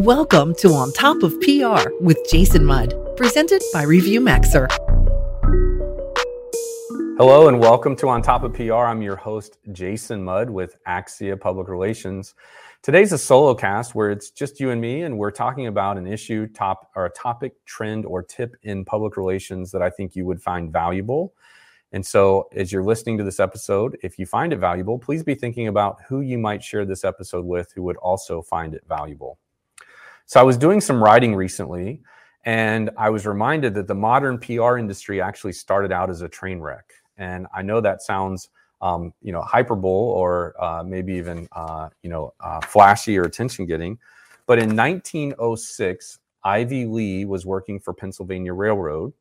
Welcome to On Top of PR with Jason Mudd, presented by ReviewMaxer. Hello and welcome to On Top of PR. I'm your host, Jason Mudd with Axia Public Relations. Today's a solo cast where it's just you and me, and we're talking about an issue, top or a topic, trend, or tip in public relations that I think you would find valuable. And so, as you're listening to this episode, if you find it valuable, please be thinking about who you might share this episode with who would also find it valuable. So, I was doing some writing recently, and I was reminded that the modern PR industry actually started out as a train wreck. And I know that sounds, um, you know, hyperbole or uh, maybe even, uh, you know, uh, flashy or attention getting. But in 1906, Ivy Lee was working for Pennsylvania Railroad,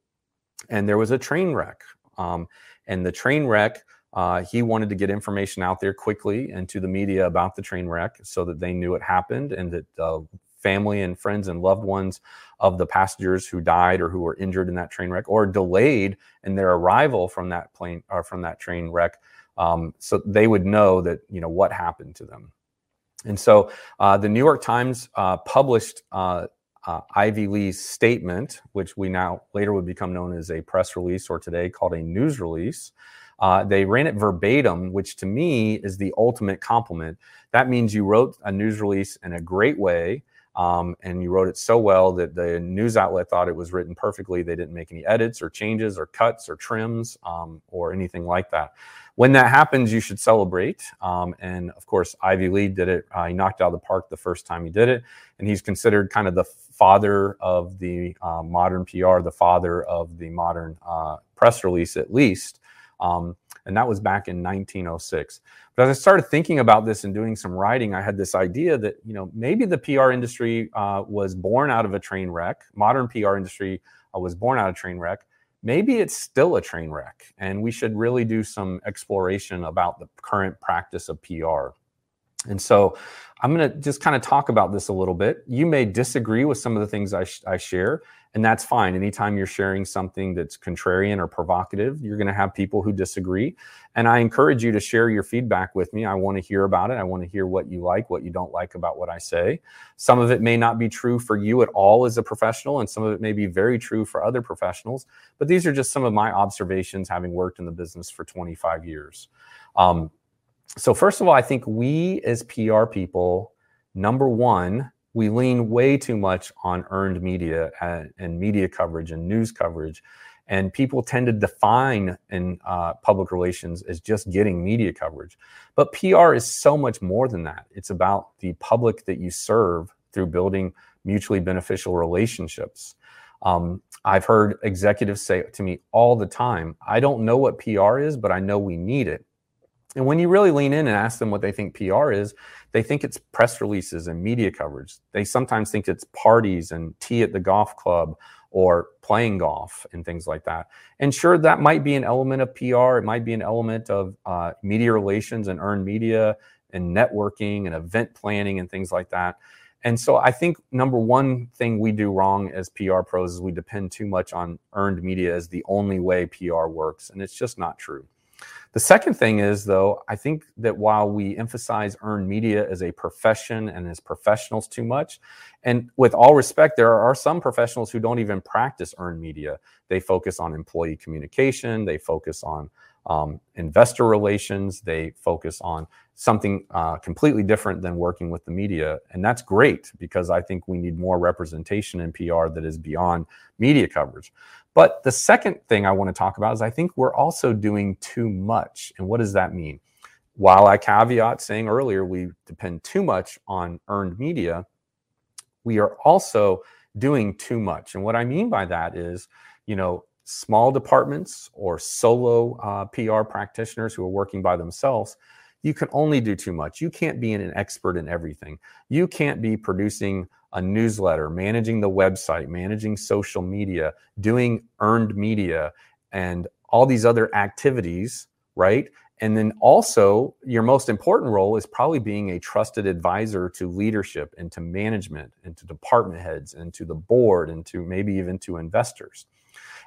and there was a train wreck. Um, and the train wreck, uh, he wanted to get information out there quickly and to the media about the train wreck so that they knew it happened and that uh, family and friends and loved ones of the passengers who died or who were injured in that train wreck or delayed in their arrival from that plane or from that train wreck um, so they would know that you know what happened to them and so uh, the new york times uh, published uh, uh ivy lee's statement which we now later would become known as a press release or today called a news release uh, they ran it verbatim, which to me is the ultimate compliment. That means you wrote a news release in a great way um, and you wrote it so well that the news outlet thought it was written perfectly. They didn't make any edits or changes or cuts or trims um, or anything like that. When that happens, you should celebrate. Um, and of course, Ivy Lee did it. Uh, he knocked out of the park the first time he did it. And he's considered kind of the father of the uh, modern PR, the father of the modern uh, press release, at least. Um, and that was back in 1906. But as I started thinking about this and doing some writing, I had this idea that you know maybe the PR industry uh, was born out of a train wreck. Modern PR industry uh, was born out of train wreck. Maybe it's still a train wreck, and we should really do some exploration about the current practice of PR. And so I'm going to just kind of talk about this a little bit. You may disagree with some of the things I, sh- I share, and that's fine. Anytime you're sharing something that's contrarian or provocative, you're going to have people who disagree. And I encourage you to share your feedback with me. I want to hear about it. I want to hear what you like, what you don't like about what I say. Some of it may not be true for you at all as a professional, and some of it may be very true for other professionals. But these are just some of my observations having worked in the business for 25 years. Um, so, first of all, I think we as PR people, number one, we lean way too much on earned media and, and media coverage and news coverage. And people tend to define in uh, public relations as just getting media coverage. But PR is so much more than that. It's about the public that you serve through building mutually beneficial relationships. Um, I've heard executives say to me all the time, I don't know what PR is, but I know we need it. And when you really lean in and ask them what they think PR is, they think it's press releases and media coverage. They sometimes think it's parties and tea at the golf club or playing golf and things like that. And sure, that might be an element of PR. It might be an element of uh, media relations and earned media and networking and event planning and things like that. And so I think number one thing we do wrong as PR pros is we depend too much on earned media as the only way PR works. And it's just not true. The second thing is, though, I think that while we emphasize earned media as a profession and as professionals too much, and with all respect, there are some professionals who don't even practice earned media. They focus on employee communication, they focus on um, investor relations, they focus on something uh, completely different than working with the media. And that's great because I think we need more representation in PR that is beyond media coverage. But the second thing I want to talk about is I think we're also doing too much. And what does that mean? While I caveat saying earlier we depend too much on earned media, we are also doing too much. And what I mean by that is, you know, small departments or solo uh, PR practitioners who are working by themselves, you can only do too much. You can't be an expert in everything. You can't be producing a newsletter, managing the website, managing social media, doing earned media, and all these other activities, right? And then also, your most important role is probably being a trusted advisor to leadership and to management and to department heads and to the board and to maybe even to investors.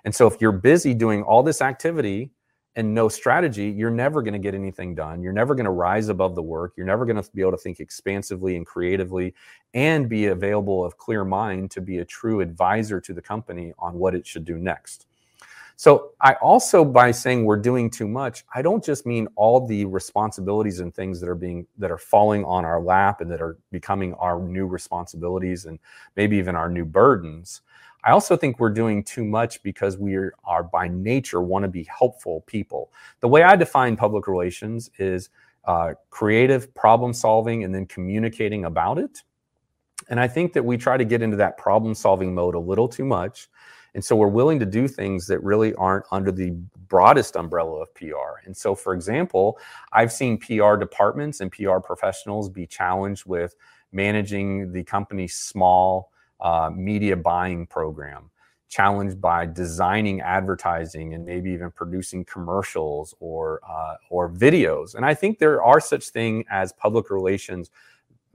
And so, if you're busy doing all this activity and no strategy, you're never going to get anything done. You're never going to rise above the work. You're never going to be able to think expansively and creatively and be available of clear mind to be a true advisor to the company on what it should do next. So I also by saying we're doing too much, I don't just mean all the responsibilities and things that are being that are falling on our lap and that are becoming our new responsibilities and maybe even our new burdens. I also think we're doing too much because we are, by nature want to be helpful people. The way I define public relations is uh, creative problem solving and then communicating about it. And I think that we try to get into that problem solving mode a little too much. And so we're willing to do things that really aren't under the broadest umbrella of PR. And so, for example, I've seen PR departments and PR professionals be challenged with managing the company's small uh, media buying program, challenged by designing advertising and maybe even producing commercials or uh, or videos. And I think there are such thing as public relations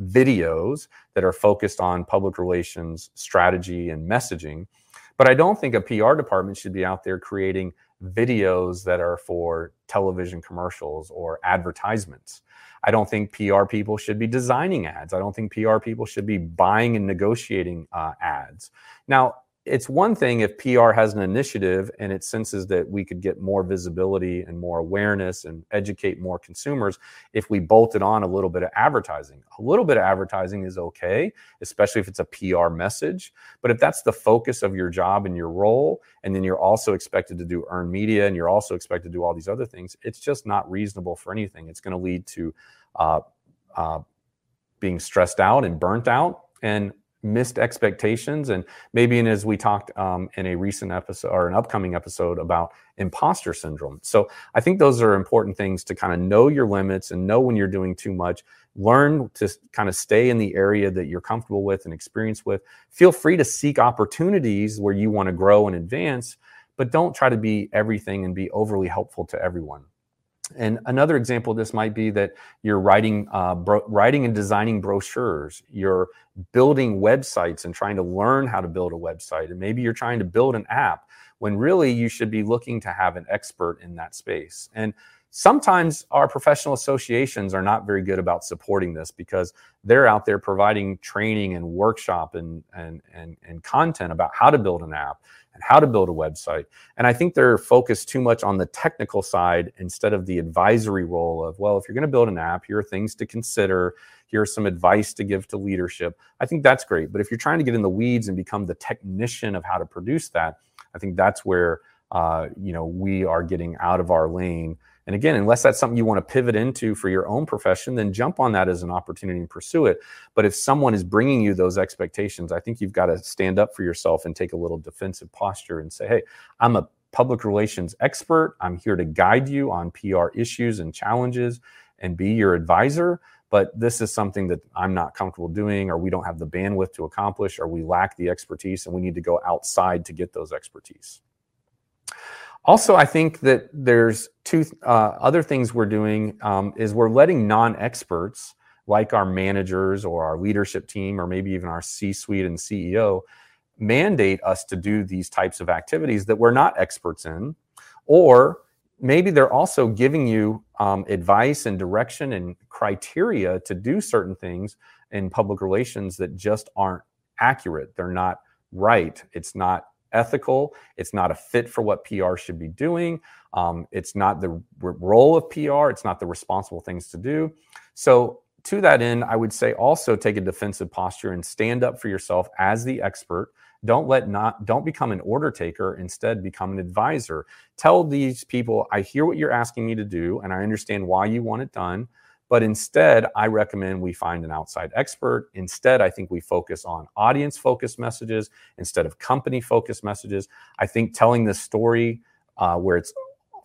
videos that are focused on public relations strategy and messaging. But I don't think a PR department should be out there creating videos that are for television commercials or advertisements. I don't think PR people should be designing ads. I don't think PR people should be buying and negotiating uh, ads. Now, it's one thing if PR has an initiative and it senses that we could get more visibility and more awareness and educate more consumers if we bolted on a little bit of advertising. A little bit of advertising is okay, especially if it's a PR message. But if that's the focus of your job and your role, and then you're also expected to do earned media and you're also expected to do all these other things, it's just not reasonable for anything. It's going to lead to uh, uh, being stressed out and burnt out. And missed expectations. And maybe in, as we talked um, in a recent episode or an upcoming episode about imposter syndrome. So i think those are important things to kind of know your limits and know when you're doing too much. Learn to kind of stay in the area that you're comfortable with and experience with. Feel free to seek opportunities where you want to grow and advance but don't try to be everything and be overly helpful to everyone and another example of this might be that you're writing, uh, bro- writing and designing brochures. You're building websites and trying to learn how to build a website. And maybe you're trying to build an app when really you should be looking to have an expert in that space. And sometimes our professional associations are not very good about supporting this because they're out there providing training and workshop and, and, and, and content about how to build an app and how to build a website. And I think they're focused too much on the technical side instead of the advisory role of, well, if you're going to build an app, here are things to consider. Here's some advice to give to leadership. I think that's great. But if you're trying to get in the weeds and become the technician of how to produce that, I think that's where uh, you know we are getting out of our lane and again, unless that's something you want to pivot into for your own profession, then jump on that as an opportunity and pursue it. But if someone is bringing you those expectations, I think you've got to stand up for yourself and take a little defensive posture and say, hey, I'm a public relations expert. I'm here to guide you on PR issues and challenges and be your advisor. But this is something that I'm not comfortable doing, or we don't have the bandwidth to accomplish, or we lack the expertise, and we need to go outside to get those expertise. Also, I think that there's two uh, other things we're doing um, is we're letting non-experts like our managers or our leadership team or maybe even our C-suite and CEO mandate us to do these types of activities that we're not experts in, or maybe they're also giving you um, advice and direction and criteria to do certain things in public relations that just aren't accurate. They're not right. It's not ethical. It's not a fit for what PR should be doing. Um, it's not the role of PR. It's not the responsible things to do. So, to that end, I would say also take a defensive posture and stand up for yourself as the expert. Don't let not don't become an order taker. Instead, become an advisor. Tell these people, I hear what you're asking me to do, and I understand why you want it done. But instead, I recommend we find an outside expert. Instead, I think we focus on audience focused messages instead of company focused messages. I think telling this story uh, where it's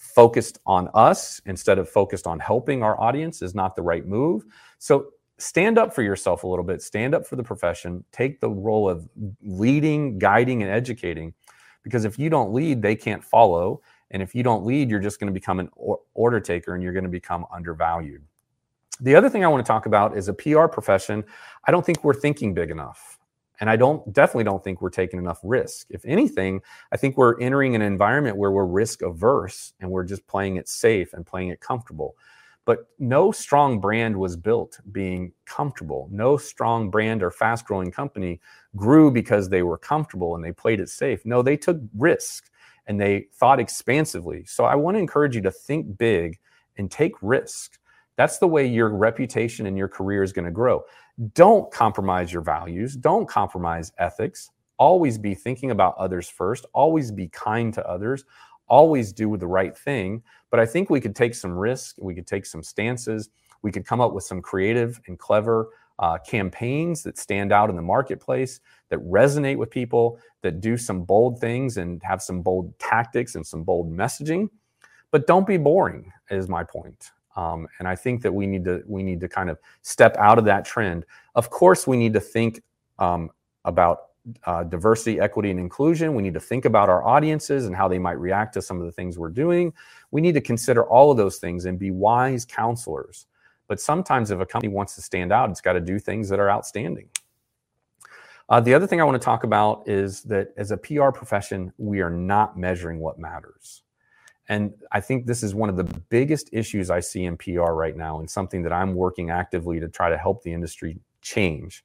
focused on us instead of focused on helping our audience is not the right move. So stand up for yourself a little bit, stand up for the profession, take the role of leading, guiding, and educating. Because if you don't lead, they can't follow. And if you don't lead, you're just going to become an order taker and you're going to become undervalued. The other thing I want to talk about is a PR profession. I don't think we're thinking big enough. And I don't definitely don't think we're taking enough risk. If anything, I think we're entering an environment where we're risk averse and we're just playing it safe and playing it comfortable. But no strong brand was built being comfortable. No strong brand or fast growing company grew because they were comfortable and they played it safe. No, they took risk and they thought expansively. So I want to encourage you to think big and take risk. That's the way your reputation and your career is going to grow. Don't compromise your values. Don't compromise ethics. Always be thinking about others first. Always be kind to others. Always do the right thing. But I think we could take some risk. We could take some stances. We could come up with some creative and clever uh, campaigns that stand out in the marketplace, that resonate with people, that do some bold things and have some bold tactics and some bold messaging. But don't be boring, is my point. Um, and I think that we need to we need to kind of step out of that trend. Of course, we need to think um, about uh, diversity, equity, and inclusion. We need to think about our audiences and how they might react to some of the things we're doing. We need to consider all of those things and be wise counselors. But sometimes, if a company wants to stand out, it's got to do things that are outstanding. Uh, the other thing I want to talk about is that as a PR profession, we are not measuring what matters. And I think this is one of the biggest issues I see in PR right now, and something that I'm working actively to try to help the industry change.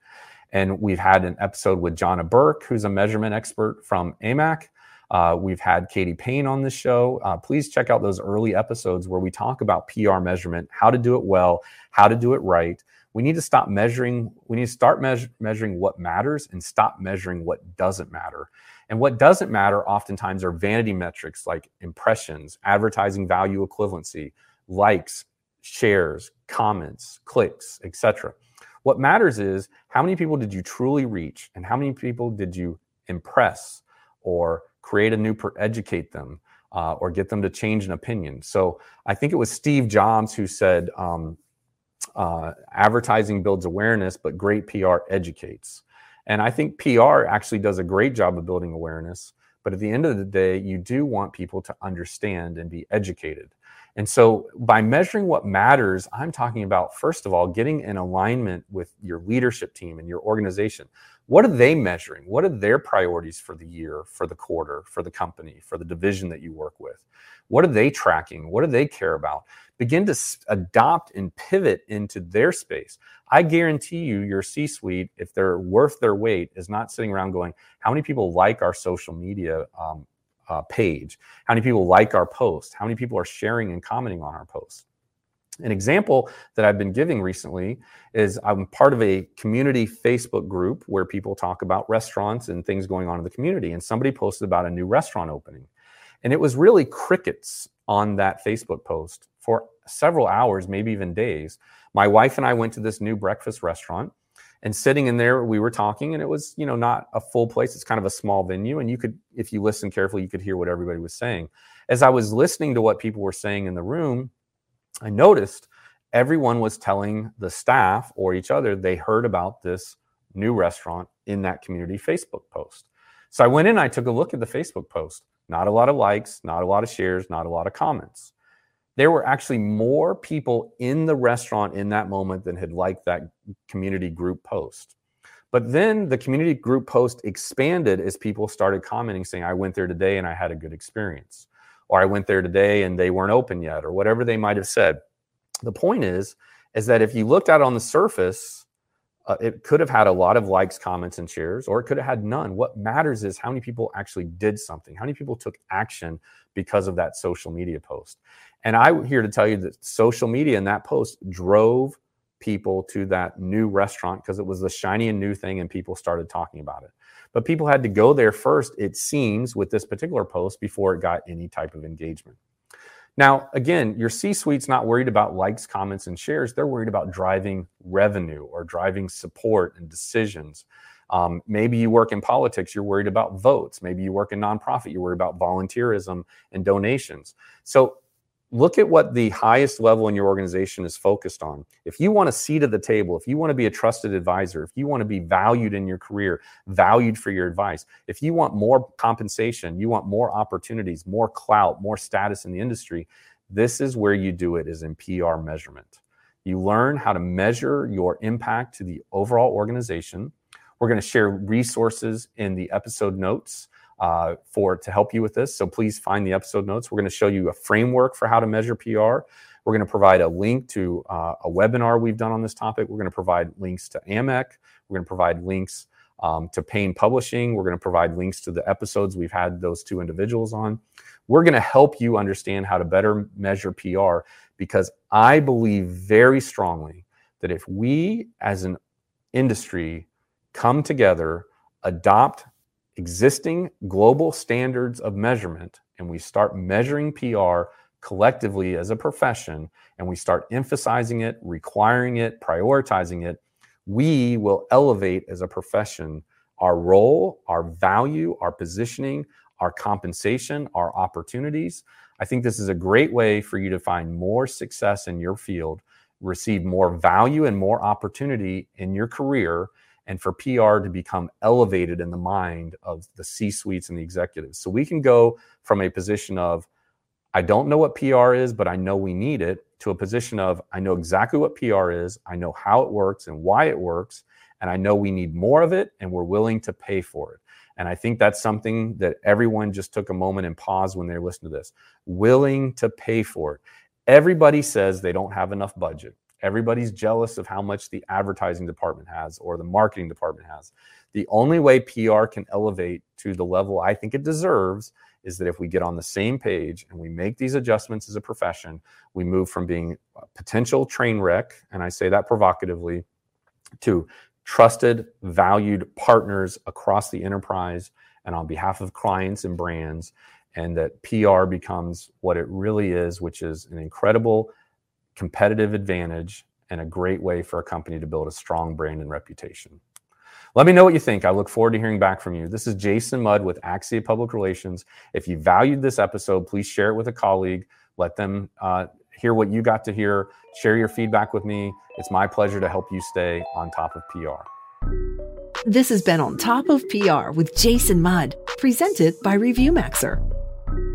And we've had an episode with Johna Burke, who's a measurement expert from AMEC. Uh, we've had Katie Paine on this show. Uh, please check out those early episodes where we talk about PR measurement, how to do it well, how to do it right. We need to stop measuring. We need to start measuring what matters and stop measuring what doesn't matter. And what doesn't matter oftentimes are vanity metrics like impressions, advertising value equivalency, likes, shares, comments, clicks, etc. What matters is how many people did you truly reach and how many people did you impress or create a new per- educate them uh, or get them to change an opinion. So I think it was Steve Jobs who said um, uh, advertising builds awareness, but great PR educates. And I think PR actually does a great job of building awareness. But at the end of the day, you do want people to understand and be educated. And so by measuring what matters, I'm talking about, first of all, getting in alignment with your leadership team and your organization. What are they measuring? What are their priorities for the year, for the quarter, for the company, for the division that you work with? What are they tracking? What do they care about? Begin to adopt and pivot into their space. I guarantee you, your C suite, if they're worth their weight, is not sitting around going, How many people like our social media um, uh, page? How many people like our post? How many people are sharing and commenting on our posts? An example that I've been giving recently is I'm part of a community Facebook group where people talk about restaurants and things going on in the community. And somebody posted about a new restaurant opening. And it was really crickets on that Facebook post for several hours, maybe even days. My wife and I went to this new breakfast restaurant and sitting in there we were talking and it was you know not a full place it's kind of a small venue and you could if you listen carefully you could hear what everybody was saying as i was listening to what people were saying in the room i noticed everyone was telling the staff or each other they heard about this new restaurant in that community facebook post so i went in i took a look at the facebook post not a lot of likes, not a lot of shares, not a lot of comments. There were actually more people in the restaurant in that moment than had liked that community group post. But then the community group post expanded as people started commenting, saying, I went there today and I had a good experience. Or I went there today and they weren't open yet, or whatever they might have said. The point is, is that if you looked at on the surface, uh, it could have had a lot of likes, comments, and shares, or it could have had none. What matters is how many people actually did something, how many people took action because of that social media post. And I'm here to tell you that social media and that post drove people to that new restaurant because it was the shiny and new thing and people started talking about it. But people had to go there first, it seems, with this particular post before it got any type of engagement. Now, again, your C suite's not worried about likes, comments, and shares. They're worried about driving revenue or driving support and decisions. Um, maybe you work in politics, you're worried about votes. Maybe you work in nonprofit, you're worried about volunteerism and donations. So look at what the highest level in your organization is focused on. If you want a seat at the table, if you want to be a trusted advisor, if you want to be valued in your career, valued for your advice, if you want more compensation, you want more opportunities, more clout, more status in the industry, this is where you do it is in PR measurement. You learn how to measure your impact to the overall organization. We're going to share resources in the episode notes uh, for to help you with this. So please find the episode notes. We're going to show you a framework for how to measure PR. We're going to provide a link to uh, a webinar we've done on this topic. We're going to provide links to AMEC. We're going to provide links um, to Paine Publishing. We're going to provide links to the episodes we've had those two individuals on. We're going to help you understand how to better measure PR because I believe very strongly that if we as an industry come together, adopt existing global standards of measurement, and we start measuring PR collectively as a profession, and we start emphasizing it, requiring it, prioritizing it, we will elevate as a profession our role, our value, our positioning, our compensation, our opportunities. I think this is a great way for you to find more success in your field, receive more value and more opportunity in your career, and for PR to become elevated in the mind of the C suites and the executives. So we can go from a position of, I don't know what PR is, but I know we need it, to a position of, I know exactly what PR is, I know how it works and why it works, and I know we need more of it, and we're willing to pay for it. And I think that's something that everyone just took a moment and paused when they listened to this. Willing to pay for it. Everybody says they don't have enough budget. Everybody's jealous of how much the advertising department has or the marketing department has. The only way PR can elevate to the level I think it deserves is that if we get on the same page and we make these adjustments as a profession, we move from being a potential train wreck, and I say that provocatively, to trusted, valued partners across the enterprise and on behalf of clients and brands, and that PR becomes what it really is, which is an incredible competitive advantage and a great way for a company to build a strong brand and reputation. Let me know what you think. I look forward to hearing back from you. This is Jason Mudd with Axia Public Relations. If you valued this episode, please share it with a colleague. Let them uh, hear what you got to hear. Share your feedback with me. It's my pleasure to help you stay on top of PR. This has been On Top of PR with Jason Mudd, presented by ReviewMaxer.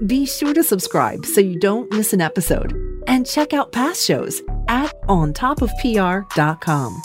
Be sure to subscribe so you don't miss an episode check out past shows at ontopofpr.com.